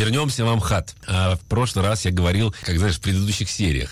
вернемся в Амхат. А, в прошлый раз я говорил, как знаешь, в предыдущих сериях.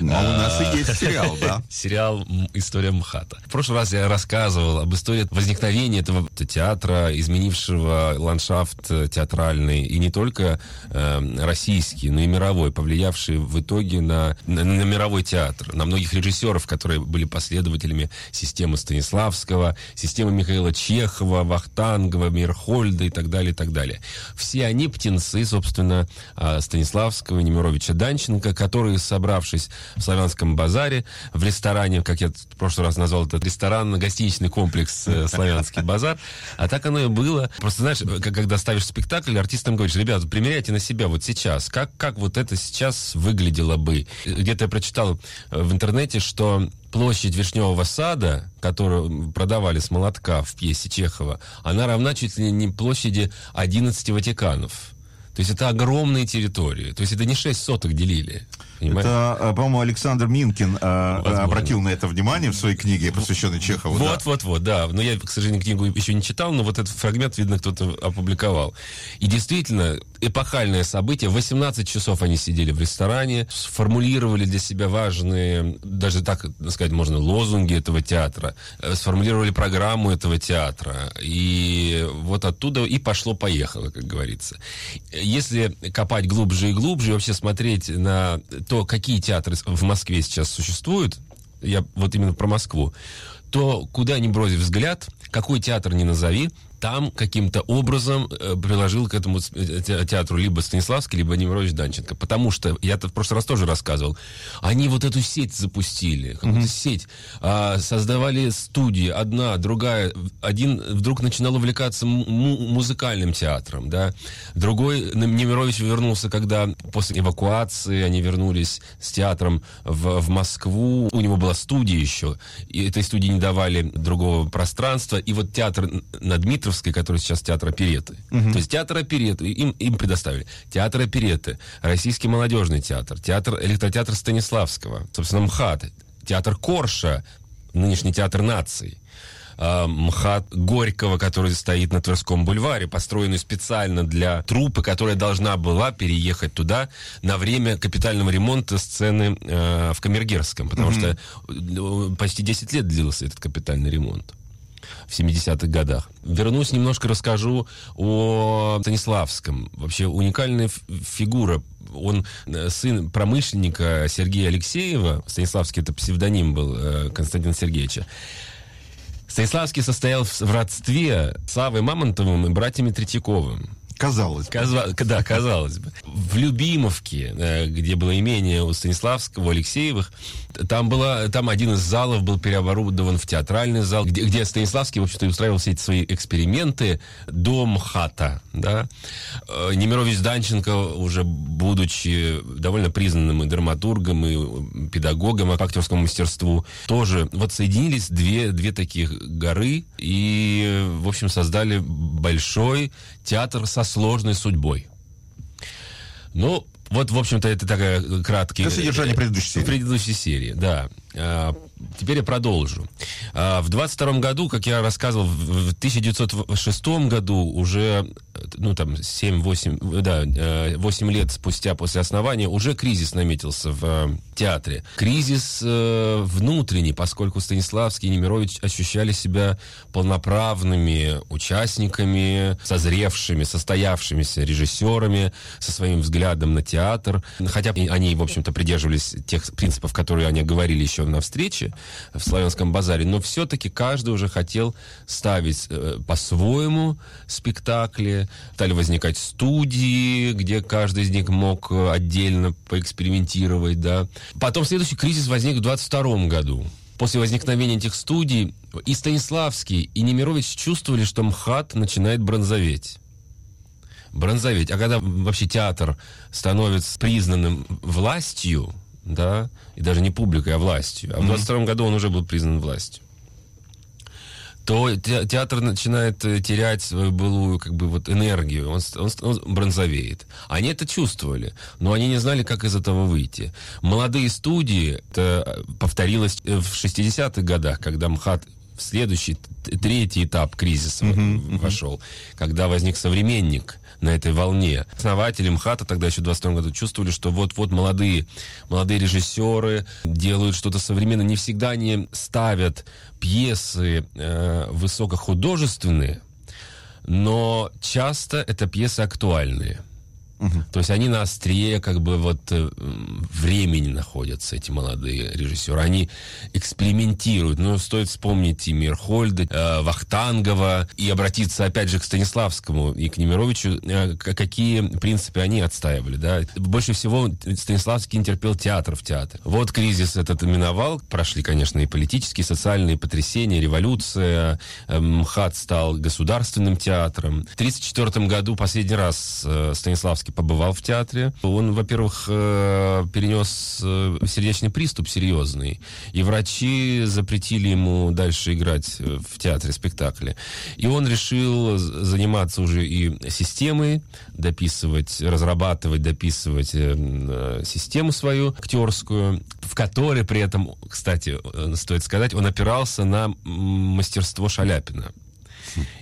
Ну, у нас и есть сериал, да. Сериал «История МХАТа». В прошлый раз я рассказывал об истории возникновения этого театра, изменившего ландшафт театральный, и не только э, российский, но и мировой, повлиявший в итоге на, на, на мировой театр, на многих режиссеров, которые были последователями системы Станиславского, системы Михаила Чехова, Вахтангова, Мирхольда и так далее, и так далее. Все они птенцы, собственно, а, Станиславского, Немировича Данченко, которые, собравшись в Славянском базаре, в ресторане, как я в прошлый раз назвал этот ресторан, гостиничный комплекс э, Славянский базар, а так оно и было. Просто, знаешь, когда ставишь спектакль, артистам говоришь, ребята, примеряйте на себя вот сейчас, как, как вот это сейчас выглядело бы. Где-то я прочитал э, в интернете, что площадь Вишневого сада, которую продавали с молотка в пьесе Чехова, она равна чуть ли не площади 11 Ватиканов. То есть это огромные территории. То есть это не 6 соток делили. Понимаете? Это, э, по-моему, Александр Минкин э, Возможно. обратил на это внимание в своей книге, посвященной Чехову. Вот, да. вот, вот, да. Но я, к сожалению, книгу еще не читал, но вот этот фрагмент, видно, кто-то опубликовал. И действительно, эпохальное событие. 18 часов они сидели в ресторане, сформулировали для себя важные, даже так сказать, можно, лозунги этого театра, э, сформулировали программу этого театра. И вот оттуда и пошло-поехало, как говорится. Если копать глубже и глубже, и вообще смотреть на то, какие театры в Москве сейчас существуют, я вот именно про Москву, то куда ни бросив взгляд, какой театр ни назови, там каким-то образом э, приложил к этому э, театру либо Станиславский, либо Немирович Данченко. Потому что, я это в прошлый раз тоже рассказывал, они вот эту сеть запустили, какую-то mm-hmm. сеть, э, создавали студии, одна, другая. Один вдруг начинал увлекаться му- музыкальным театром, да. Другой, Немирович вернулся, когда после эвакуации они вернулись с театром в, в Москву. У него была студия еще, и этой студии не давали другого пространства. И вот театр на Дмитровском Дмитровской, который сейчас театр опереты. Угу. То есть театр опереты, им, им предоставили. Театр опереты, Российский молодежный театр, театр, электротеатр Станиславского, собственно, МХАТ, театр Корша, нынешний театр наций. А, МХАТ Горького, который стоит на Тверском бульваре, построенный специально для трупы, которая должна была переехать туда на время капитального ремонта сцены э, в Камергерском, потому mm-hmm. что э, почти 10 лет длился этот капитальный ремонт в 70-х годах. Вернусь, немножко расскажу о Станиславском. Вообще уникальная фигура. Он э, сын промышленника Сергея Алексеева. Станиславский это псевдоним был э, Константина Сергеевича. Станиславский состоял в родстве с Авой Мамонтовым и братьями Третьяковым. Казалось бы. Казва... Да, казалось бы. В Любимовке, э, где было имение у Станиславского, у Алексеевых, там, была, там один из залов был переоборудован в театральный зал, где, где Станиславский, в общем-то, устраивал все эти свои эксперименты дом хата. Да? Э, Немирович Данченко, уже будучи довольно признанным и драматургом, и педагогом по актерскому мастерству, тоже вот соединились две, две таких горы и, в общем, создали большой театр со сложной судьбой. Ну, вот, в общем-то, это такая краткая... Это содержание предыдущей серии. Предыдущей серии, да. А, теперь я продолжу. А, в 22 году, как я рассказывал, в 1906 году уже, ну, там, 7-8, да, 8 лет спустя после основания, уже кризис наметился в э, театре. Кризис э, внутренний, поскольку Станиславский и Немирович ощущали себя полноправными участниками, созревшими, состоявшимися режиссерами, со своим взглядом на театр. Хотя они, в общем-то, придерживались тех принципов, которые они говорили еще на встрече в Славянском базаре, но все-таки каждый уже хотел ставить э, по-своему спектакли, стали возникать студии, где каждый из них мог э, отдельно поэкспериментировать, да. Потом следующий кризис возник в 22 году. После возникновения этих студий и Станиславский, и Немирович чувствовали, что МХАТ начинает бронзоветь бронзоветь. А когда вообще театр становится признанным властью, да, и даже не публикой, а властью, а в 22 году он уже был признан властью, то театр начинает э, терять свою былую как бы вот энергию, он, он, он бронзовеет. Они это чувствовали, но они не знали, как из этого выйти. Молодые студии, это повторилось в 60-х годах, когда МХАТ в следующий, третий этап кризиса uh-huh, вошел, когда возник современник на этой волне. Основатели МХАТа тогда еще в 22 году чувствовали, что вот-вот молодые, молодые режиссеры делают что-то современное. Не всегда они ставят пьесы э, высокохудожественные, но часто это пьесы актуальные. Угу. То есть они на острие как бы вот э, времени находятся, эти молодые режиссеры. Они экспериментируют. Ну, стоит вспомнить и Мирхольда, э, Вахтангова, и обратиться опять же к Станиславскому и к Немировичу, э, какие принципы они отстаивали. Да? Больше всего Станиславский не терпел театр в театре. Вот кризис этот миновал. Прошли, конечно, и политические, и социальные потрясения, революция. Э, МХАТ стал государственным театром. В 1934 году последний раз э, Станиславский Жириновский побывал в театре. Он, во-первых, э, перенес э, сердечный приступ серьезный, и врачи запретили ему дальше играть э, в театре спектакли. И он решил заниматься уже и системой, дописывать, разрабатывать, дописывать систему свою актерскую, в которой при этом, кстати, стоит сказать, он опирался на мастерство Шаляпина.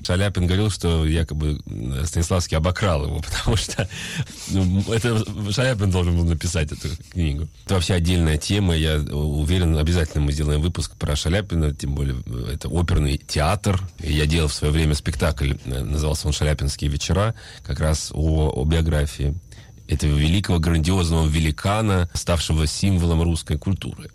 Шаляпин говорил, что якобы Станиславский обокрал его, потому что ну, это Шаляпин должен был написать эту книгу. Это вообще отдельная тема. Я уверен, обязательно мы сделаем выпуск про Шаляпина, тем более это оперный театр. Я делал в свое время спектакль, назывался он «Шаляпинские вечера», как раз о, о биографии этого великого, грандиозного великана, ставшего символом русской культуры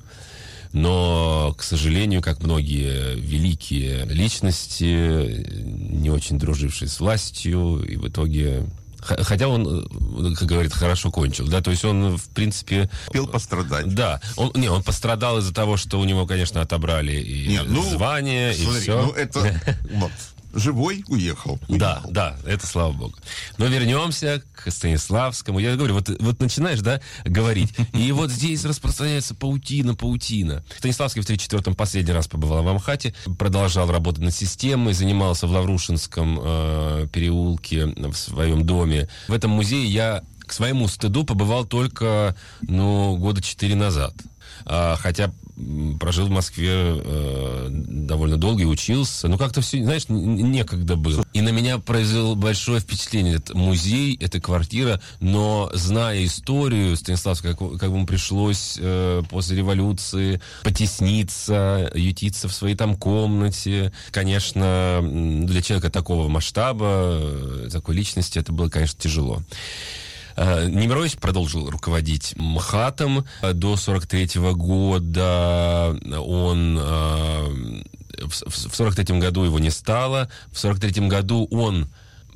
но, к сожалению, как многие великие личности, не очень дружившие с властью, и в итоге Хотя он, как говорит, хорошо кончил, да, то есть он, в принципе... Успел пострадать. Да, он, не, он пострадал из-за того, что у него, конечно, отобрали и Нет, ну, звание, смотри, и все. Ну, это, вот, живой уехал. уехал. Да, да, это слава богу. Но вернемся к Станиславскому. Я говорю, вот, вот начинаешь, да, говорить, и вот здесь распространяется паутина, паутина. Станиславский в 34-м последний раз побывал в Амхате, продолжал работать над системой, занимался в Лаврушинском э, переулке в своем доме. В этом музее я к своему стыду побывал только, ну, года четыре назад. А, хотя прожил в Москве э, довольно долго и учился. Ну, как-то все, знаешь, некогда было. И на меня произвел большое впечатление. Это музей, это квартира, но зная историю Станиславского, как, как ему пришлось э, после революции потесниться, ютиться в своей там комнате. Конечно, для человека такого масштаба, э, такой личности, это было, конечно, тяжело. Э, Немирович продолжил руководить МХАТом до 43 -го года. Он э, в 43 году его не стало. В 43 году он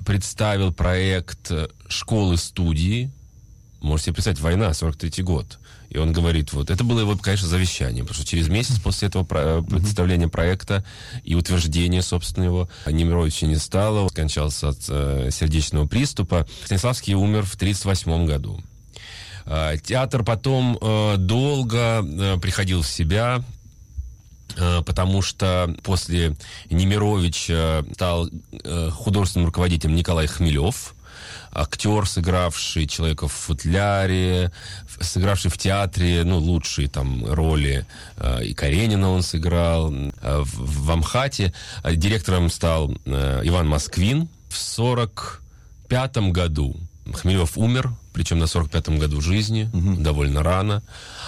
представил проект школы-студии. Можете себе представить, война, 43 год. И он говорит, вот, это было его, конечно, завещание, потому что через месяц после этого про- представления проекта и утверждения, собственно, его, Немировича не стало, он скончался от э, сердечного приступа. Станиславский умер в 1938 году. Э, театр потом э, долго э, приходил в себя, э, потому что после Немировича стал э, художественным руководителем Николай Хмелев, актер, сыгравший человека в футляре, сыгравший в театре, ну, лучшие там роли. Э, и Каренина он сыграл. Э, в, Амхате директором стал э, Иван Москвин в 45 году. Хмелев умер, причем на 45-м году жизни, угу. довольно рано.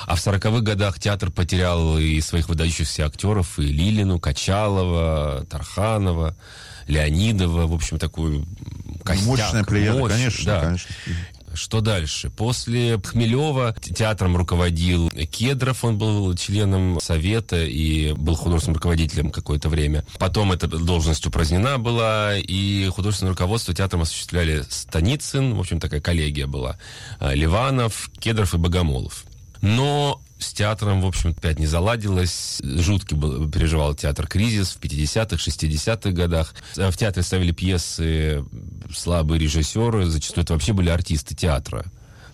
А в 40-х годах театр потерял и своих выдающихся актеров, и Лилину, Качалова, Тарханова, Леонидова, в общем, такую костяк. Мощная плеяда, мощь, конечно, да. конечно. Что дальше? После Хмелева театром руководил Кедров, он был членом совета и был художественным руководителем какое-то время. Потом эта должность упразднена была, и художественное руководство театром осуществляли Станицын, в общем, такая коллегия была, а, Ливанов, Кедров и Богомолов. Но с театром, в общем, опять не заладилось. Жуткий был, переживал театр кризис в 50-х, 60-х годах. В театре ставили пьесы слабые режиссеры, зачастую это вообще были артисты театра,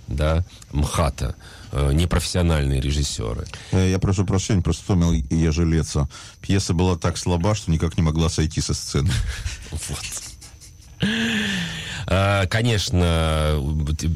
да, МХАТа э, непрофессиональные режиссеры. Э, я прошу прощения, просто вспомнил Ежелеца. Пьеса была так слаба, что никак не могла сойти со сцены. Вот. А, конечно,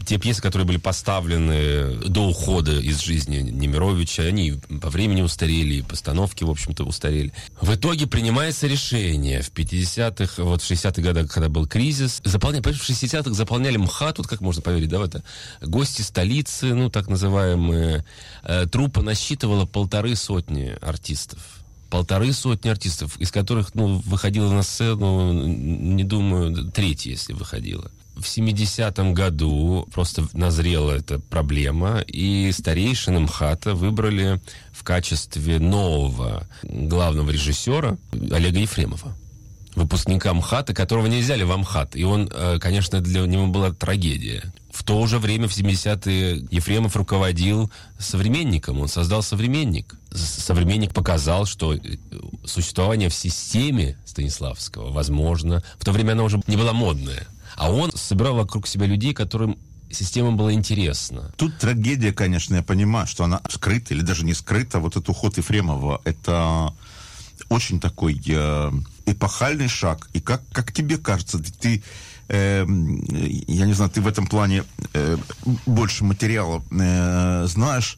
те пьесы, которые были поставлены до ухода из жизни Немировича, они по времени устарели, постановки, в общем-то, устарели. В итоге принимается решение. В 50-х, вот в 60-х годах, когда был кризис, заполняли, в 60-х заполняли МХАТ, вот как можно поверить, да, в это, гости столицы, ну, так называемые, э, труппа насчитывала полторы сотни артистов полторы сотни артистов, из которых, ну, выходила на сцену, не думаю, третья, если выходила. В 70-м году просто назрела эта проблема, и старейшины МХАТа выбрали в качестве нового главного режиссера Олега Ефремова выпускника МХАТа, которого не взяли в МХАТ. И он, э, конечно, для него была трагедия. В то же время, в 70-е, Ефремов руководил современником. Он создал современник. Современник показал, что э, существование в системе Станиславского возможно. В то время она уже не была модная. А он собирал вокруг себя людей, которым система была интересна. Тут трагедия, конечно, я понимаю, что она скрыта или даже не скрыта. Вот этот уход Ефремова, это очень такой э, эпохальный шаг. И как, как тебе кажется, ты, э, я не знаю, ты в этом плане э, больше материала э, знаешь,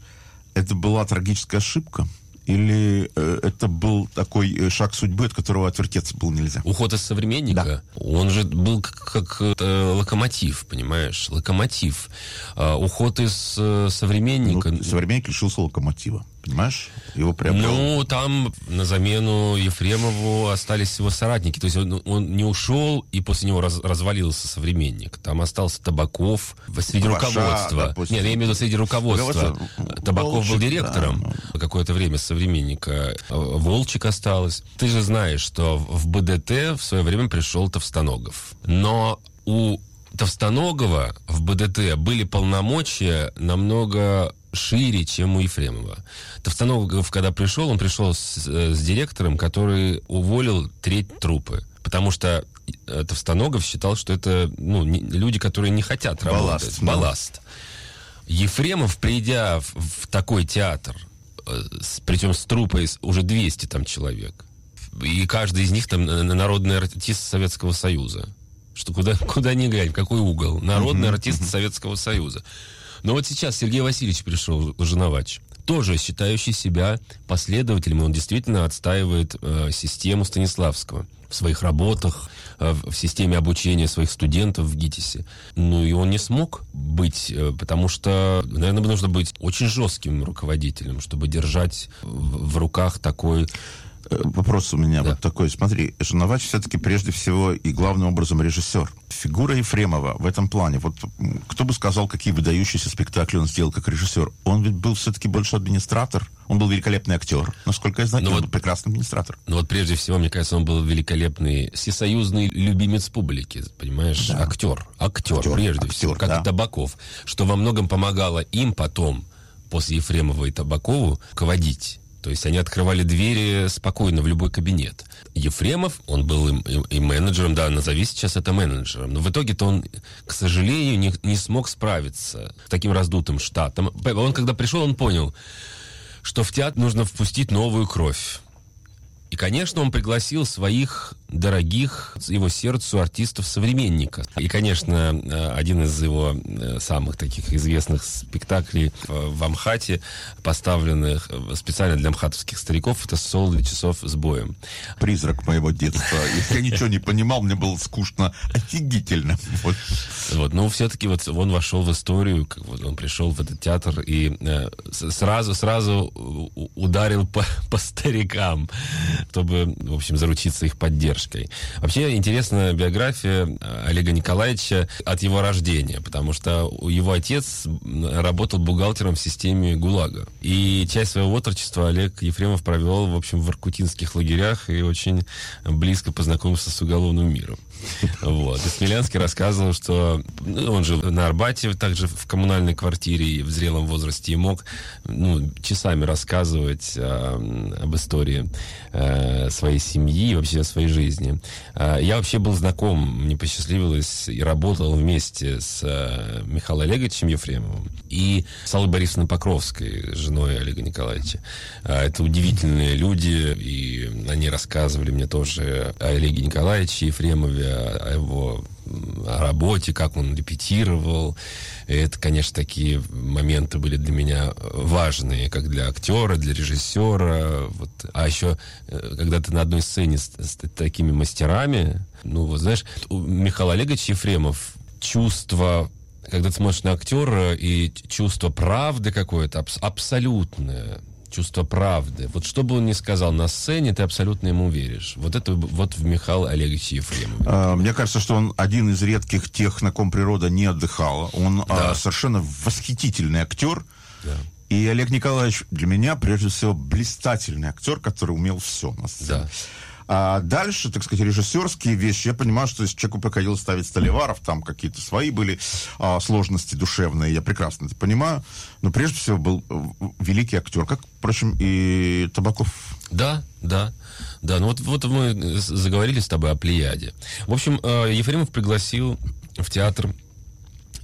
это была трагическая ошибка? Или э, это был такой э, шаг судьбы, от которого отвертеться было нельзя? Уход из современника? Да. Он же был как, как э, локомотив, понимаешь? Локомотив. А, уход из э, современника... Ну, современник лишился локомотива. Понимаешь? Его приобрел. Ну, там на замену Ефремову остались его соратники. То есть он, он не ушел, и после него раз, развалился современник. Там остался Табаков среди Ваша, руководства. Допустим. Нет, я имею в виду среди руководства. Табаков Волчик, был директором да. какое-то время современника. Волчик осталось. Ты же знаешь, что в БДТ в свое время пришел Товстоногов. Но у Товстоногова в БДТ были полномочия намного шире, чем у Ефремова. Товстоногов, когда пришел, он пришел с, э, с директором, который уволил треть трупы. Потому что э, Товстоногов считал, что это ну, не, люди, которые не хотят работать. Балласт. Балласт. Ефремов, придя в, в такой театр, э, с, причем с трупой уже 200 там человек, и каждый из них там народный артист Советского Союза. Что куда, куда ни глянь, какой угол. Народный uh-huh, артист uh-huh. Советского Союза. Но вот сейчас Сергей Васильевич пришел, Лженовач, тоже считающий себя последователем, он действительно отстаивает э, систему Станиславского в своих работах, э, в системе обучения своих студентов в ГИТИСе. Ну и он не смог быть, э, потому что, наверное, нужно быть очень жестким руководителем, чтобы держать в, в руках такой вопрос у меня да. вот такой. Смотри, Жановач все-таки прежде всего и главным образом режиссер. Фигура Ефремова в этом плане. Вот кто бы сказал, какие выдающиеся спектакли он сделал как режиссер. Он ведь был все-таки больше администратор. Он был великолепный актер. Насколько я знаю, ну он вот, был прекрасный администратор. Ну вот прежде всего, мне кажется, он был великолепный всесоюзный любимец публики. Понимаешь? Да. Актер. Актер, актер прежде актер, всего. Как да. и Табаков. Что во многом помогало им потом, после Ефремова и Табакову, руководить то есть они открывали двери спокойно в любой кабинет. Ефремов, он был и, и, менеджером, да, назови сейчас это менеджером. Но в итоге-то он, к сожалению, не, не смог справиться с таким раздутым штатом. Он, когда пришел, он понял, что в театр нужно впустить новую кровь. И, конечно, он пригласил своих дорогих его сердцу артистов-современника. И, конечно, э, один из его э, самых таких известных спектаклей в Амхате, поставленных специально для амхатовских стариков, это «Соло для часов с боем». Призрак моего детства. Если я ничего не понимал, мне было скучно. Офигительно. Вот. вот но все-таки вот он вошел в историю, как вот он пришел в этот театр и э, сразу, сразу ударил по, по старикам чтобы, в общем, заручиться их поддержкой. Вообще интересная биография э, Олега Николаевича от его рождения, потому что его отец работал бухгалтером в системе ГУЛАГа. И часть своего отрочества Олег Ефремов провел, в общем, в иркутинских лагерях и очень близко познакомился с уголовным миром. Вот. И Смелянский рассказывал, что ну, он жил на Арбате, также в коммунальной квартире в зрелом возрасте, и мог ну, часами рассказывать э, об истории э, своей семьи и вообще о своей жизни. Э, я вообще был знаком, мне посчастливилось, и работал вместе с э, Михаилом Олеговичем Ефремовым и с Аллой Борисовной Покровской, женой Олега Николаевича. Э, это удивительные люди, и они рассказывали мне тоже о Олеге Николаевиче Ефремове, о его работе, как он репетировал. И это, конечно, такие моменты были для меня важные, как для актера, для режиссера. Вот. А еще, э, когда ты на одной сцене с, с такими мастерами, ну, вот знаешь, у Михаила Олеговича Ефремов чувство когда ты смотришь на актера и чувство правды какое-то аб- абсолютное, чувство правды. Вот что бы он ни сказал на сцене, ты абсолютно ему веришь. Вот это вот в Михаила Олеговича Ефремове. А, Мне кажется, что он один из редких тех, на ком природа не отдыхала. Он а, Да. совершенно восхитительный актер. Да. И Олег Николаевич для меня, прежде всего, блистательный актер, который умел все на сцене. Да. А дальше, так сказать, режиссерские вещи. Я понимаю, что если человеку приходилось ставить Столиваров, там какие-то свои были а, сложности душевные, я прекрасно это понимаю. Но прежде всего был э, великий актер, как, впрочем, и Табаков. Да, да, да. Ну вот, вот мы заговорили с тобой о Плеяде. В общем, э, Ефремов пригласил в театр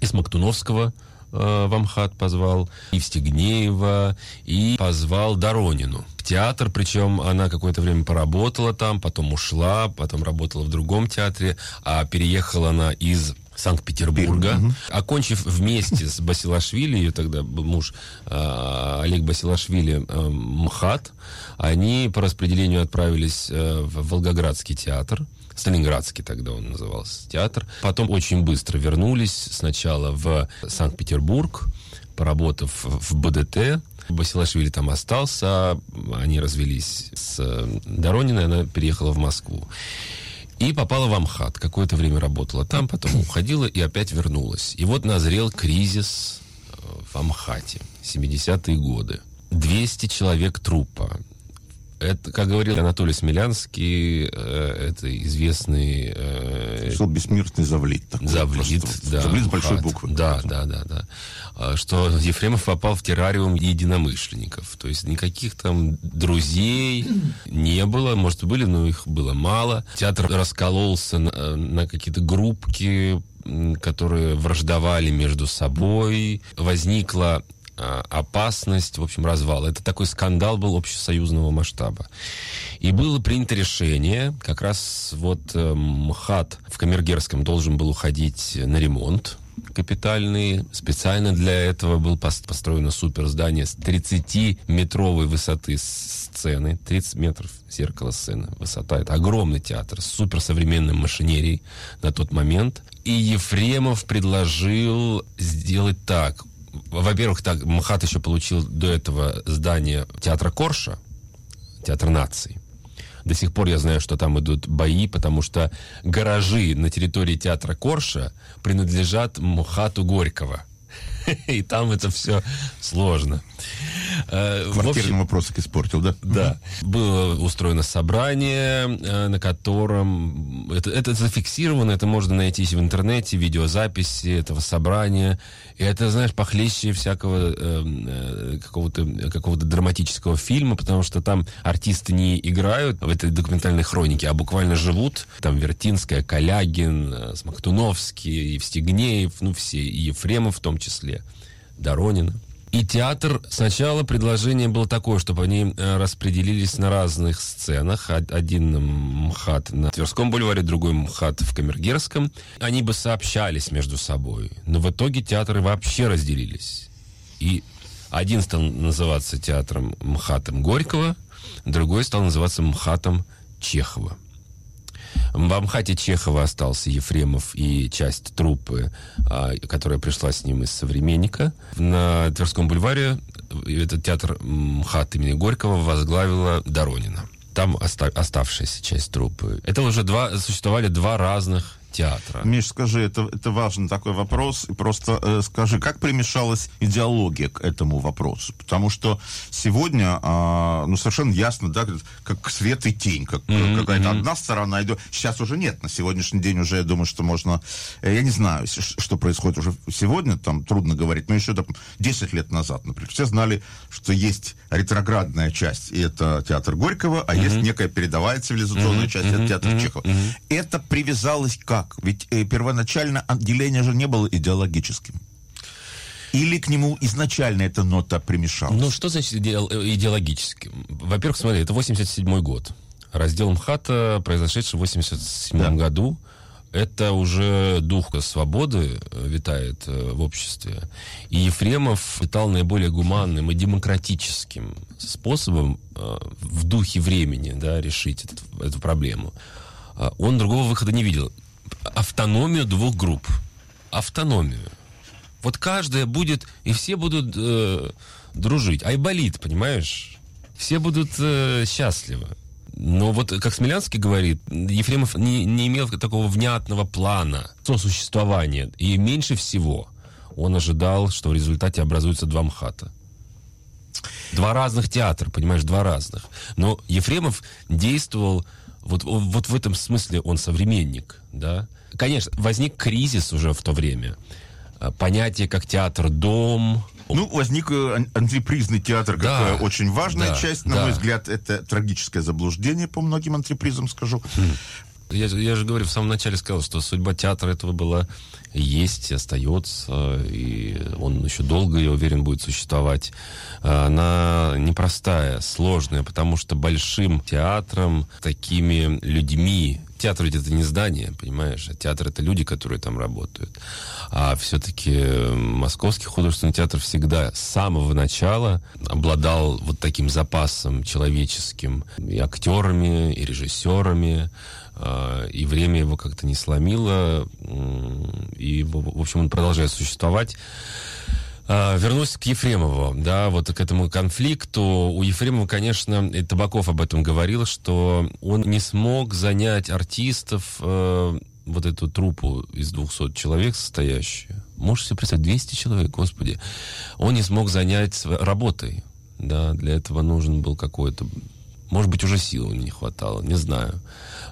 из Мактуновского э, в Амхат позвал, и Евстигнеева, и позвал Доронину в театр, причем она какое-то время поработала там, потом ушла, потом работала в другом театре, а переехала она из Санкт-Петербурга, окончив вместе с Басилашвили, ее тогда был муж э, Олег Басилашвили, э, МХАТ, они по распределению отправились э, в Волгоградский театр, Сталинградский тогда он назывался театр. Потом очень быстро вернулись сначала в Санкт-Петербург, поработав в БДТ. Басилашвили там остался, они развелись с э, Дорониной, она переехала в Москву. И попала в Амхат. Какое-то время работала там, потом уходила и опять вернулась. И вот назрел кризис э, в Амхате. 70-е годы. 200 человек трупа. Это, как говорил Анатолий Смелянский, э, это известный э, Что бессмертный завлит. Такой Завлит, просто. да. Завлит с большой буквы. Да, да, да, да. А, Что Ефремов попал в террариум единомышленников. То есть никаких там друзей не было. Может, были, но их было мало. Театр раскололся на, на какие-то группки, которые враждовали между собой. Возникла опасность, в общем, развала. Это такой скандал был общесоюзного масштаба. И было принято решение, как раз вот э, МХАТ в Камергерском должен был уходить на ремонт капитальный. Специально для этого было пос- построено супер здание с 30-метровой высоты сцены. 30 метров зеркало сцены. Высота. Это огромный театр с суперсовременной машинерией на тот момент. И Ефремов предложил сделать так. Во-первых, так, МХАТ еще получил до этого здание театра Корша, театр наций. До сих пор я знаю, что там идут бои, потому что гаражи на территории театра Корша принадлежат МХАТу Горького. И там это все сложно. Э, в общем, Квартирный вопросик испортил, да? да. Было устроено собрание, э, на котором... Это, это зафиксировано, это можно найти в интернете, видеозаписи этого собрания. И это, знаешь, похлеще всякого э, э, какого-то какого драматического фильма, потому что там артисты не играют в этой документальной хронике, а буквально живут. Там Вертинская, Калягин, э, Смоктуновский, Евстигнеев, ну все, и Ефремов в том числе, Доронина. И театр сначала предложение было такое, чтобы они э, распределились на разных сценах. Од- Один МХАТ на Тверском бульваре, другой МХАТ в Камергерском. Они бы сообщались между собой. Но в итоге театры вообще разделились. И один стал называться театром МХАТом Горького, другой стал называться МХАТом Чехова. В Амхате Чехова остался Ефремов и часть труппы, а, которая пришла с ним из «Современника». На Тверском бульваре этот театр МХАТ имени Горького возглавила Доронина. Там оста- оставшаяся часть труппы. Это уже два, существовали два разных театра. Миш, скажи, это, это важный такой вопрос. И просто э, скажи, как примешалась идеология к этому вопросу? Потому что сегодня, а, ну, совершенно ясно, да, как свет и тень, как Мгм, какая-то одна сторона. идет. Сейчас уже нет. На сегодняшний день уже, я думаю, что можно... э, Я не знаю, что происходит уже сегодня, там трудно говорить, но еще там, 10 лет назад, например, все знали, что есть ретроградная часть, и это театр Горького, а есть некая передовая цивилизационная Мгм, часть, это театр мгм, Чехова. мгм. Это привязалось как? Ведь э, первоначально отделение же не было идеологическим. Или к нему изначально эта нота примешалась? Ну, что значит э, идеологически? Во-первых, смотри, это 87 год. Раздел МХАТа, произошедший в 87 Да. году, это уже дух свободы э, витает э, в обществе. И Ефремов считал наиболее гуманным и демократическим способом в духе времени да, решить этот, эту проблему. А он другого выхода не видел. Автономию двух групп. Автономию. Вот каждая будет, и все будут э, дружить. Айболит, понимаешь? Все будут э, счастливы. Но вот, как Смелянский говорит, Ефремов не, не имел такого внятного плана сосуществования. И меньше всего он ожидал, что в результате образуются два МХАТа. Два разных театра, понимаешь, два разных. Но Ефремов действовал вот, вот в этом смысле он современник, да. Конечно, возник кризис уже в то время. Понятие как театр-дом, ну, возник э, антрепризный театр, да, как очень важная да, часть. На да. мой взгляд, это трагическое заблуждение по многим антрепризам, скажу. Я, я же говорю, в самом начале сказал, что судьба театра этого была есть, остается, и он еще долго, я уверен, будет существовать. Она непростая, сложная, потому что большим театром, такими людьми, театр ведь это не здание, понимаешь, а театр это люди, которые там работают. А все-таки Московский художественный театр всегда с самого начала обладал вот таким запасом человеческим и актерами, и режиссерами, а, и время его как-то не сломило, и, в общем, он продолжает существовать. А, вернусь к Ефремову, да, вот к этому конфликту. У Ефремова, конечно, и Табаков об этом говорил, что он не смог занять артистов, э, вот эту труппу из 200 человек состоящую. Можешь себе представить, 200 человек, господи. Он не смог занять работой, да, для этого нужен был какой-то может быть, уже сил не хватало, не знаю.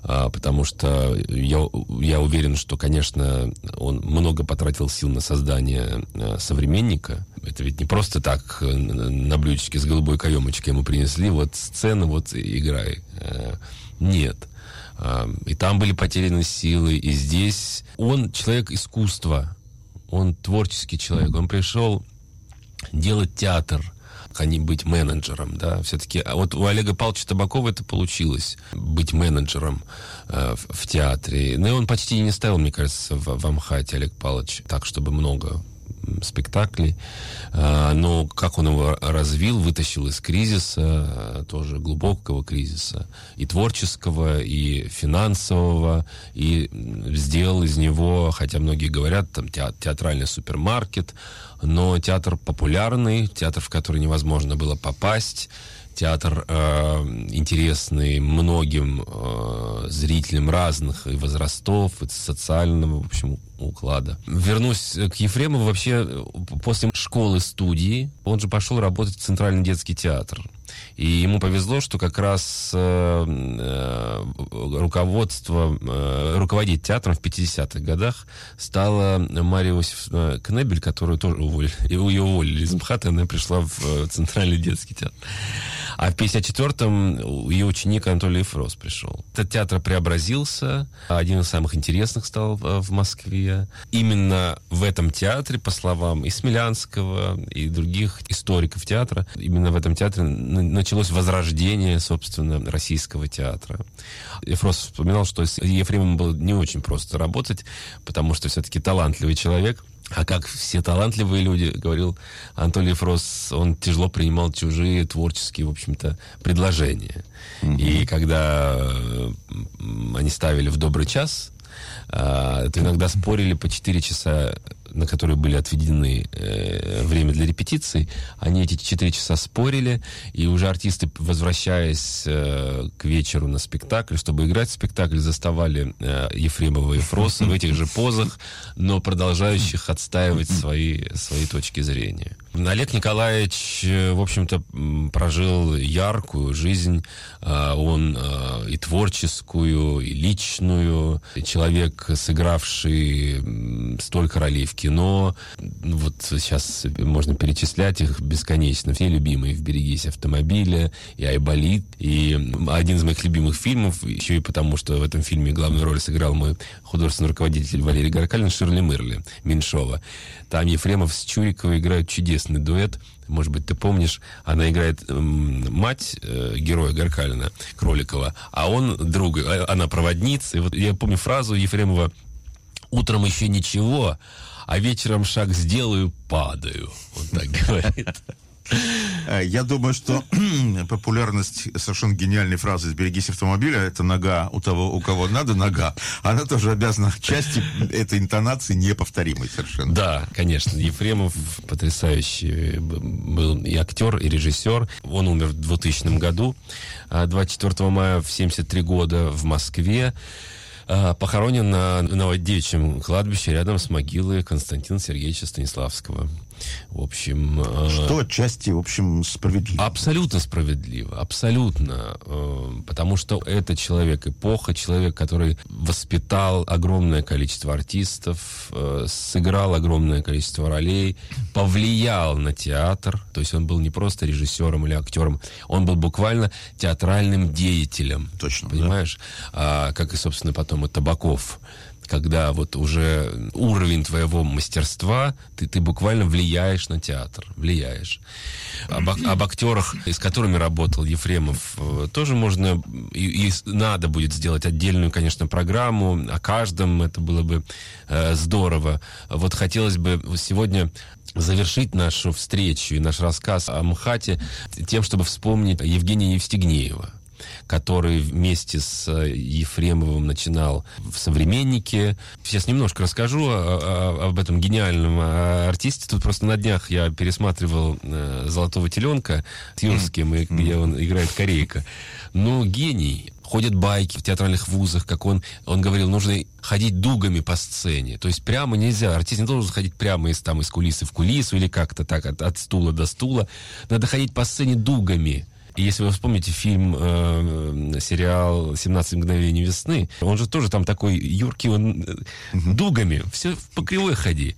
А, потому что я, я уверен, что, конечно, он много потратил сил на создание а, современника. Это ведь не просто так э, на блюдечке с голубой каемочкой ему принесли, вот сцену, вот играй. А, нет. А, и там были потеряны силы, и здесь он человек искусства, он творческий человек, он пришел делать театр – а не быть менеджером, да, все-таки, а вот у Олега Павловича Табакова это получилось, быть менеджером э, в, в театре, ну и он почти не ставил, мне кажется, в, в Амхате Олег Павлович так, чтобы много спектаклей. А, но как он его развил, вытащил из кризиса, тоже глубокого кризиса, и творческого, и финансового, и сделал из него, хотя многие говорят, там театральный супермаркет, но театр популярный, театр, в который невозможно было попасть, театр э, интересный многим э, зрителям разных и возрастов, и социального, в общем, уклада. Вернусь к Ефремову. Вообще, после школы-студии он же пошел работать в Центральный детский театр. И ему повезло, что как раз э, э, руководство, э, руководить театром в 50-х годах стала Мария Иосифовна Кнебель, которую тоже уволили. Ее уволили из МХАТа, она пришла в э, Центральный детский театр. А в 54-м ее ученик Анатолий Фрос пришел. Этот театр преобразился, один из самых интересных стал в Москве. Именно в этом театре, по словам и Смелянского, и других историков театра, именно в этом театре началось возрождение, собственно, российского театра. Ефрос вспоминал, что с Ефремом было не очень просто работать, потому что все-таки талантливый человек – а как все талантливые люди, говорил Анатолий Фрос, он тяжело принимал чужие творческие, в общем-то, предложения. Угу. И когда они ставили в добрый час, а, то иногда спорили по 4 часа на которые были отведены э, время для репетиций, они эти четыре часа спорили, и уже артисты, возвращаясь э, к вечеру на спектакль, чтобы играть в спектакль, заставали э, Ефремова и Фроса в этих же позах, но продолжающих отстаивать свои, свои точки зрения. Олег Николаевич, э, в общем-то, прожил яркую жизнь. Э, он э, и творческую, и личную. Человек, сыгравший столько ролей в кино. Ну, вот сейчас можно перечислять их бесконечно. Все любимые в «Берегись автомобиля», и «Айболит», и один из моих любимых фильмов, еще и потому, что в этом фильме главную роль сыграл мой художественный руководитель Валерий Гаркалин, Ширли Мырли, Меньшова. Там Ефремов с Чуриковой играют чудесный дуэт. Может быть, ты помнишь, она играет э, мать э, героя Гаркалина, Кроликова, а он друг, э, она проводница. И вот я помню фразу Ефремова Утром еще ничего, а вечером шаг сделаю, падаю. Он так говорит. Э, я думаю, что популярность совершенно гениальной фразы «Сберегись автомобиля» — это нога у того, у кого надо нога. Она тоже обязана части этой интонации неповторимой совершенно. Да, конечно. Ефремов потрясающий был и актер, и режиссер. Он умер в 2000 году, 24 а мая в 73 года в Москве. А, похоронен на Новодевичьем кладбище рядом с могилой Константина Сергеевича Станиславского. В общем... Э, Что отчасти, в общем, справедливо. Абсолютно справедливо, абсолютно. Э, потому что это человек эпоха, человек, который воспитал огромное количество артистов, э, сыграл огромное количество ролей, повлиял на театр. То есть он был не просто режиссером или актером, он был буквально театральным деятелем. Точно. Понимаешь? Да. А, как и, собственно, потом и Табаков когда вот уже уровень твоего мастерства, ты, ты буквально влияешь на театр, влияешь. Об, об актерах, с которыми работал Ефремов, э, тоже можно и, и надо будет сделать отдельную, конечно, программу о каждом, это было бы э, здорово. Вот хотелось бы сегодня завершить нашу встречу и наш рассказ о МХАТе тем, чтобы вспомнить Евгения Евстигнеева который вместе с э, Ефремовым начинал в «Современнике». Сейчас немножко расскажу о, о, об этом гениальном э, артисте. Тут просто на днях я пересматривал э, «Золотого теленка» с Юрским, mm. где он играет корейка. Ну, гений. Ходят байки в театральных вузах, как он, он говорил, нужно ходить дугами по сцене. То есть прямо нельзя. Артист не должен ходить прямо из, там, из кулисы в кулису или как-то так, от, от стула до стула. Надо ходить по сцене дугами. И если вы вспомните фильм, э, сериал «17 мгновений весны», он же тоже там такой юркий, он э, дугами, все по кривой ходи.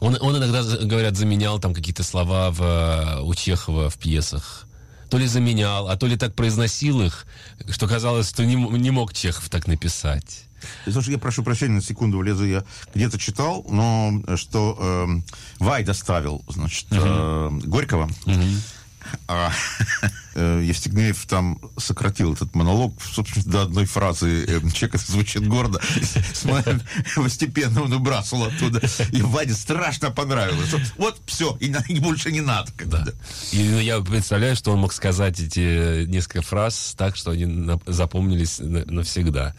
Он, он иногда, говорят, заменял там какие-то слова в, э, у Чехова в пьесах. То ли заменял, а то ли так произносил их, что казалось, что не, не мог Чехов так написать. Слушай, я прошу прощения, на секунду влезу. Я где-то читал, но э, что э, Вай доставил, значит, э, Горького. Uh-huh. А, Евстигнеев там сократил этот монолог, собственно, до одной фразы. Э, Чек это звучит гордо. Постепенно он убрасывал оттуда. И Ваде страшно понравилось. Вот все, и больше не надо. Да. И ну, я представляю, что он мог сказать эти несколько фраз так, что они запомнились навсегда.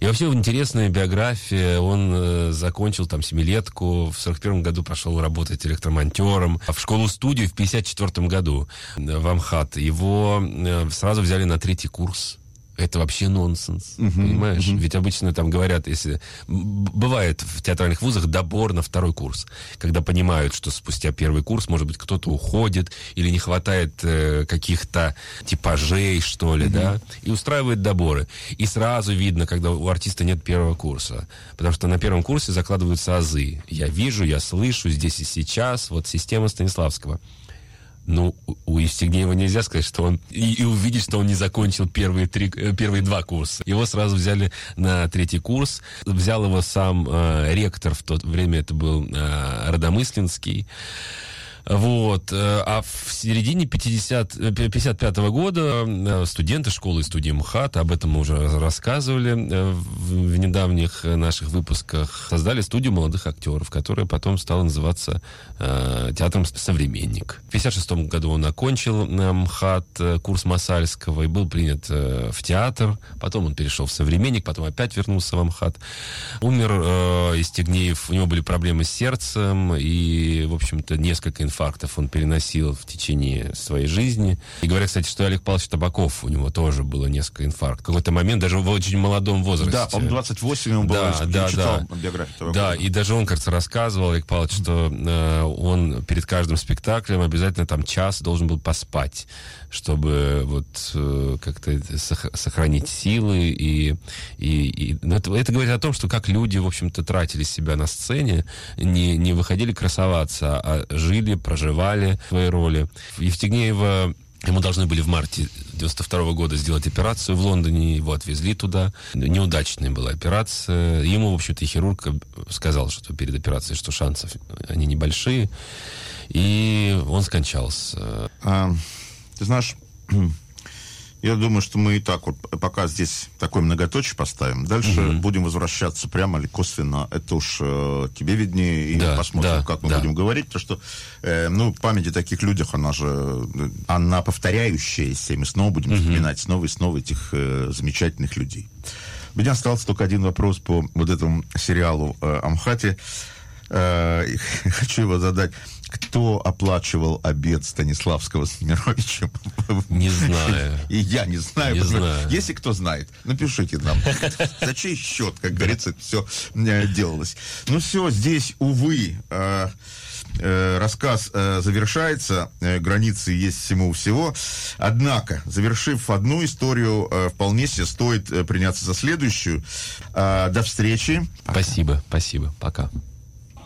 И вообще интересная биография. Он э, закончил там семилетку, в 41 году пошел работать электромонтером, в школу-студию в 54 году в Амхат. Его э, сразу взяли на третий курс. Это вообще нонсенс, uh-huh, понимаешь? Uh-huh. Ведь обычно там говорят, если... Бывает в театральных вузах добор на второй курс, когда понимают, что спустя первый курс, может быть, кто-то уходит или не хватает э, каких-то типажей, что ли, uh-huh. да, и устраивают доборы. И сразу видно, когда у артиста нет первого курса, потому что на первом курсе закладываются азы. Я вижу, я слышу, здесь и сейчас, вот система Станиславского. Ну, у Евстигнеева нельзя сказать, что он... И, и увидеть, что он не закончил первые, три, э, первые два курса. Его сразу взяли на третий курс. Взял его сам э, ректор, в то время это был э, Родомыслинский. Вот. Э, а в середине 50, 55 -го года э, студенты школы и студии МХАТ, об этом мы уже рассказывали э, в недавних наших выпусках, создали студию молодых актеров, которая потом стала называться театром «Современник». В 56 году он окончил МХАТ курс Масальского и был принят в театр. Потом он перешел в «Современник», потом опять вернулся в МХАТ. Умер э, Истегнеев, у него были проблемы с сердцем и, в общем-то, несколько инфарктов он переносил в течение своей жизни. И говорят, кстати, что Олег Павлович Табаков, у него тоже было несколько инфарктов. В какой-то момент, даже в очень молодом возрасте. Да, по-моему, 28 ему было, да, да, читал да. биографию Табакова. Да, и даже он, кажется, рассказывал, Олег Павлович, что э, он перед каждым спектаклем обязательно там час должен был поспать, чтобы вот э, как-то сохранить силы. И, и, и это, это говорит о том, что как люди, в общем-то, тратили себя на сцене, не, не выходили красоваться, а жили, проживали свои роли. Евстигнеева Ему должны были в марте 92 -го года сделать операцию в Лондоне, его отвезли туда. Неудачная была операция. Ему, в общем-то, хирург сказал, что перед операцией, что шансов они небольшие. И он скончался. А, ты знаешь, Я думаю, что мы и так вот пока здесь такой многоточие поставим. Дальше угу. будем возвращаться прямо или косвенно. Это уж э, тебе виднее. И да, посмотрим, да, как мы да. будем говорить. Потому что, э, ну, память о таких людях, она же, она повторяющаяся. И мы снова будем угу. вспоминать снова и снова этих э, замечательных людей. У меня остался только один вопрос по вот этому сериалу э, «Амхате». Э, хочу его задать. Кто оплачивал обед Станиславского с Немировичем? Не знаю. И я не знаю. Не знаю. Если кто знает, напишите нам. За чей счет, как говорится, все э, делалось. Ну все, здесь, увы, э, э, рассказ завершается, границы есть всему всего. Однако, завершив одну историю, вполне себе стоит приняться за следующую. До встречи. Спасибо, спасибо. Пока.